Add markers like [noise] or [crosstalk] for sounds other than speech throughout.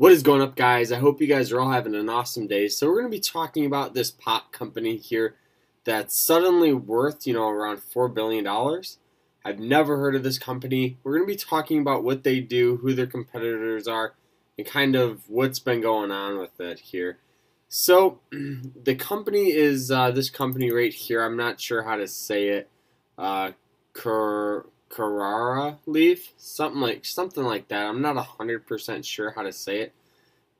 What is going up, guys? I hope you guys are all having an awesome day. So, we're going to be talking about this pot company here that's suddenly worth, you know, around $4 billion. I've never heard of this company. We're going to be talking about what they do, who their competitors are, and kind of what's been going on with it here. So, [clears throat] the company is uh, this company right here. I'm not sure how to say it. Uh, Carrara leaf, something like something like that. I'm not hundred percent sure how to say it,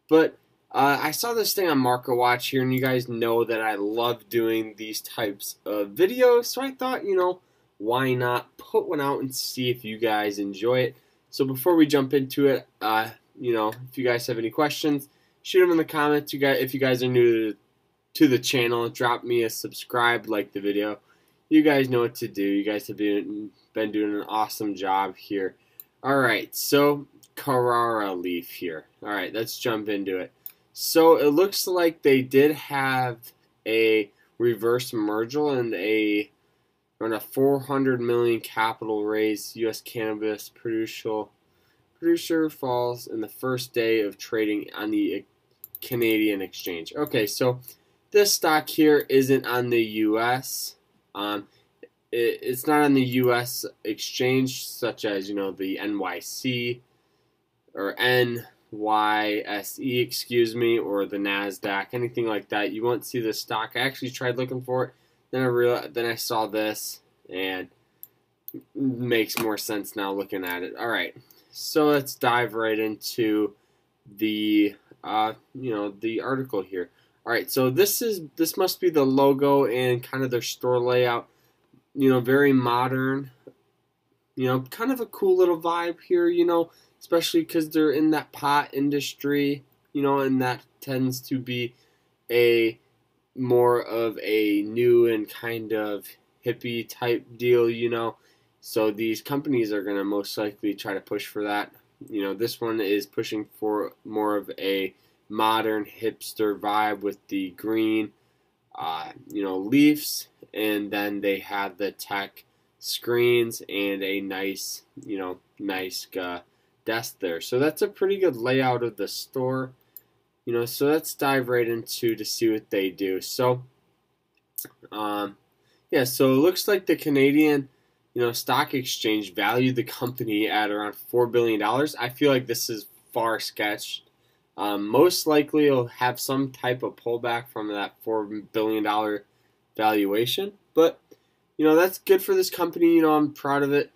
but uh, I saw this thing on Market Watch here, and you guys know that I love doing these types of videos. So I thought, you know, why not put one out and see if you guys enjoy it. So before we jump into it, uh, you know, if you guys have any questions, shoot them in the comments. You guys, if you guys are new to, to the channel, drop me a subscribe, like the video. You guys know what to do. You guys have been been doing an awesome job here. All right, so Carrara leaf here. All right, let's jump into it. So it looks like they did have a reverse merger and a around a 400 million capital raise. U.S. cannabis producer producer falls in the first day of trading on the Canadian exchange. Okay, so this stock here isn't on the U.S. Um, it, it's not on the U.S. exchange, such as you know the NYC or NYSE, excuse me, or the Nasdaq, anything like that. You won't see the stock. I actually tried looking for it, then I realized, then I saw this, and makes more sense now looking at it. All right, so let's dive right into the uh, you know the article here. All right, so this is this must be the logo and kind of their store layout you know, very modern. You know, kind of a cool little vibe here, you know, especially because they're in that pot industry, you know, and that tends to be a more of a new and kind of hippie type deal, you know. So these companies are going to most likely try to push for that. You know, this one is pushing for more of a modern hipster vibe with the green, uh, you know, leaves and then they have the tech screens and a nice, you know, nice uh, desk there. So that's a pretty good layout of the store. You know, so let's dive right into to see what they do. So, um, yeah, so it looks like the Canadian, you know, stock exchange valued the company at around four billion dollars. I feel like this is far sketched. Um, most likely, it'll have some type of pullback from that four billion dollar valuation. But you know that's good for this company. You know I'm proud of it.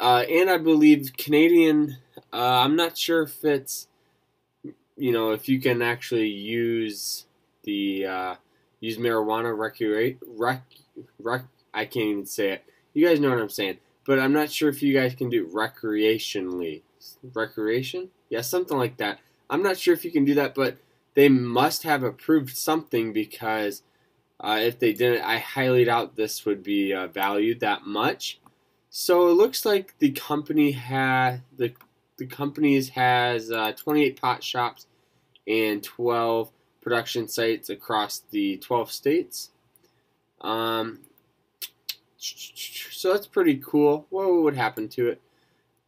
Uh, and I believe Canadian. Uh, I'm not sure if it's you know if you can actually use the uh, use marijuana recreate rec, rec I can't even say it. You guys know what I'm saying, but I'm not sure if you guys can do recreationally. Recreation? Yeah, something like that. I'm not sure if you can do that, but they must have approved something because uh, if they didn't, I highly doubt this would be uh, valued that much. So it looks like the company had the the companies has uh, 28 pot shops and 12 production sites across the 12 states. Um, so that's pretty cool. What would happen to it?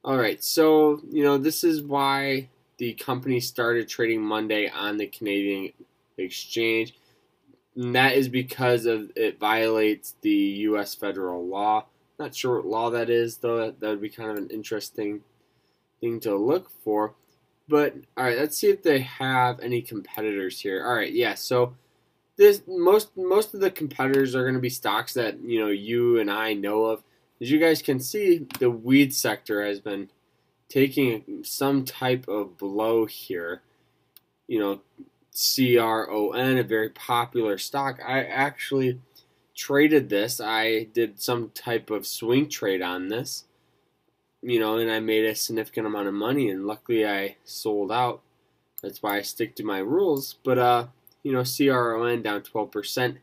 All right, so you know this is why the company started trading Monday on the Canadian exchange and that is because of it violates the U.S. federal law. Not sure what law that is, though. That would be kind of an interesting thing to look for. But all right, let's see if they have any competitors here. All right, yeah. So this most most of the competitors are going to be stocks that you know you and I know of. As you guys can see, the weed sector has been taking some type of blow here. You know, CRON, a very popular stock. I actually traded this. I did some type of swing trade on this, you know, and I made a significant amount of money. And luckily, I sold out. That's why I stick to my rules. But uh, you know, CRON down 12%.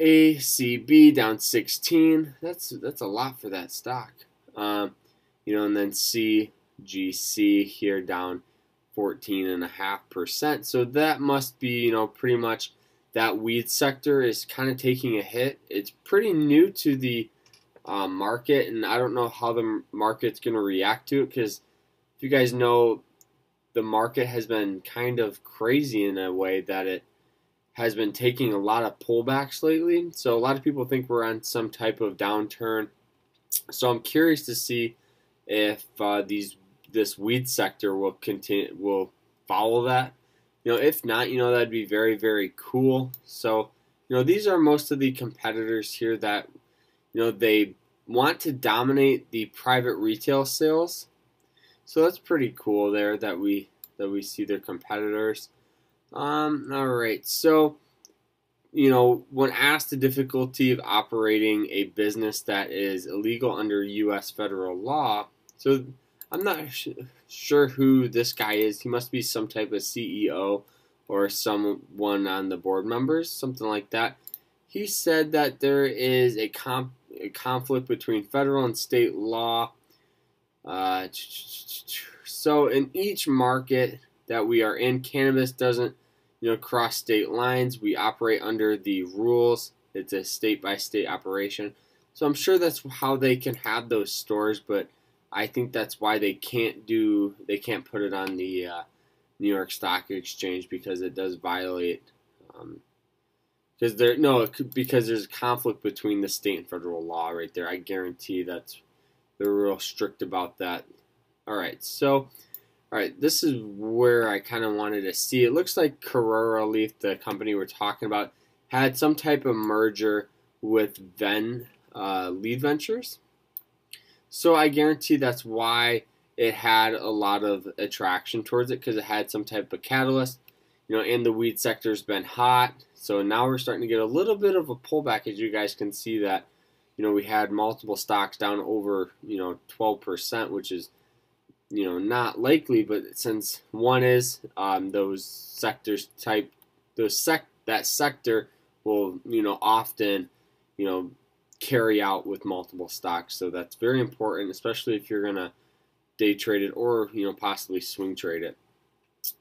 ACB down 16. That's that's a lot for that stock. Um, you know, and then CGC here down 14.5%. So that must be, you know, pretty much that weed sector is kind of taking a hit. It's pretty new to the uh, market, and I don't know how the market's going to react to it because if you guys know, the market has been kind of crazy in a way that it has been taking a lot of pullbacks lately. So a lot of people think we're on some type of downturn. So I'm curious to see if uh, these this weed sector will continue will follow that. You know, if not, you know that'd be very very cool. So you know these are most of the competitors here that you know they want to dominate the private retail sales. So that's pretty cool there that we that we see their competitors. Um, all right, so you know, when asked the difficulty of operating a business that is illegal under U.S. federal law, so I'm not sh- sure who this guy is. He must be some type of CEO or someone on the board members, something like that. He said that there is a, comp- a conflict between federal and state law. Uh, so in each market that we are in, cannabis doesn't you know, cross state lines. We operate under the rules. It's a state by state operation. So I'm sure that's how they can have those stores, but I think that's why they can't do they can't put it on the uh, New York Stock Exchange because it does violate because um, there no because there's a conflict between the state and federal law right there. I guarantee that's they're real strict about that. All right, so all right, this is where I kind of wanted to see. It looks like Carrera Leaf, the company we're talking about, had some type of merger with Venn uh, Lead Ventures. So I guarantee that's why it had a lot of attraction towards it because it had some type of catalyst. You know, and the weed sector's been hot, so now we're starting to get a little bit of a pullback. As you guys can see, that you know we had multiple stocks down over you know 12%, which is you know not likely, but since one is um, those sectors type those sec that sector will you know often you know carry out with multiple stocks, so that's very important, especially if you're gonna day trade it or you know possibly swing trade it.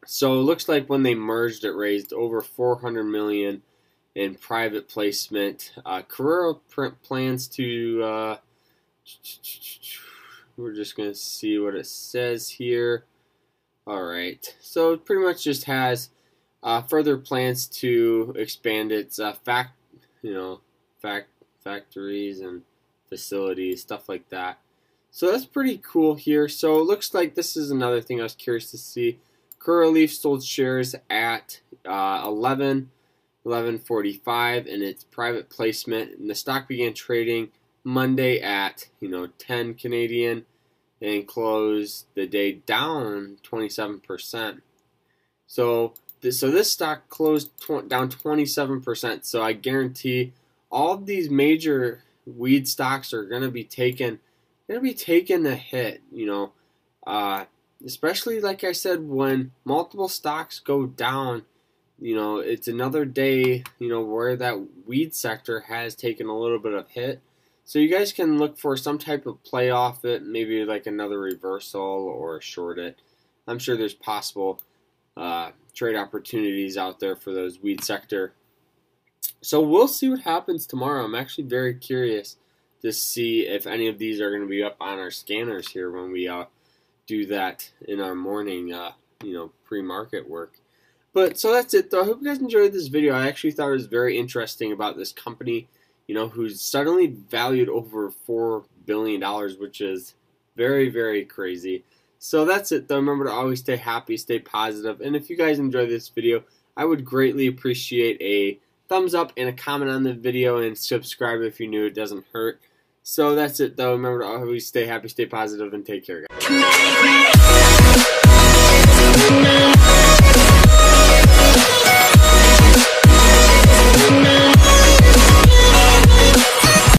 So it looks like when they merged, it raised over 400 million in private placement. Uh, Carrera plans to uh, we're just going to see what it says here. Alright, so it pretty much just has uh, further plans to expand its uh, fact, you know, fact factories and facilities, stuff like that. So that's pretty cool here. So it looks like this is another thing I was curious to see. Curaleaf sold shares at uh, 11, 11.45 in its private placement, and the stock began trading Monday at you know 10 Canadian and closed the day down 27%. So this, so this stock closed tw- down 27%. So I guarantee all these major weed stocks are going to be taking going to be taking a hit, you know. Uh, especially like I said when multiple stocks go down, you know, it's another day, you know, where that weed sector has taken a little bit of hit. So you guys can look for some type of play off it, maybe like another reversal or short it. I'm sure there's possible uh, trade opportunities out there for those weed sector. So we'll see what happens tomorrow. I'm actually very curious to see if any of these are going to be up on our scanners here when we uh, do that in our morning, uh, you know, pre-market work. But so that's it though. I hope you guys enjoyed this video. I actually thought it was very interesting about this company, you know, who's suddenly valued over four billion dollars, which is very, very crazy. So that's it though. Remember to always stay happy, stay positive, and if you guys enjoyed this video, I would greatly appreciate a thumbs up and a comment on the video and subscribe if you're new, it doesn't hurt. So that's it though. Remember to always stay happy, stay positive, and take care guys.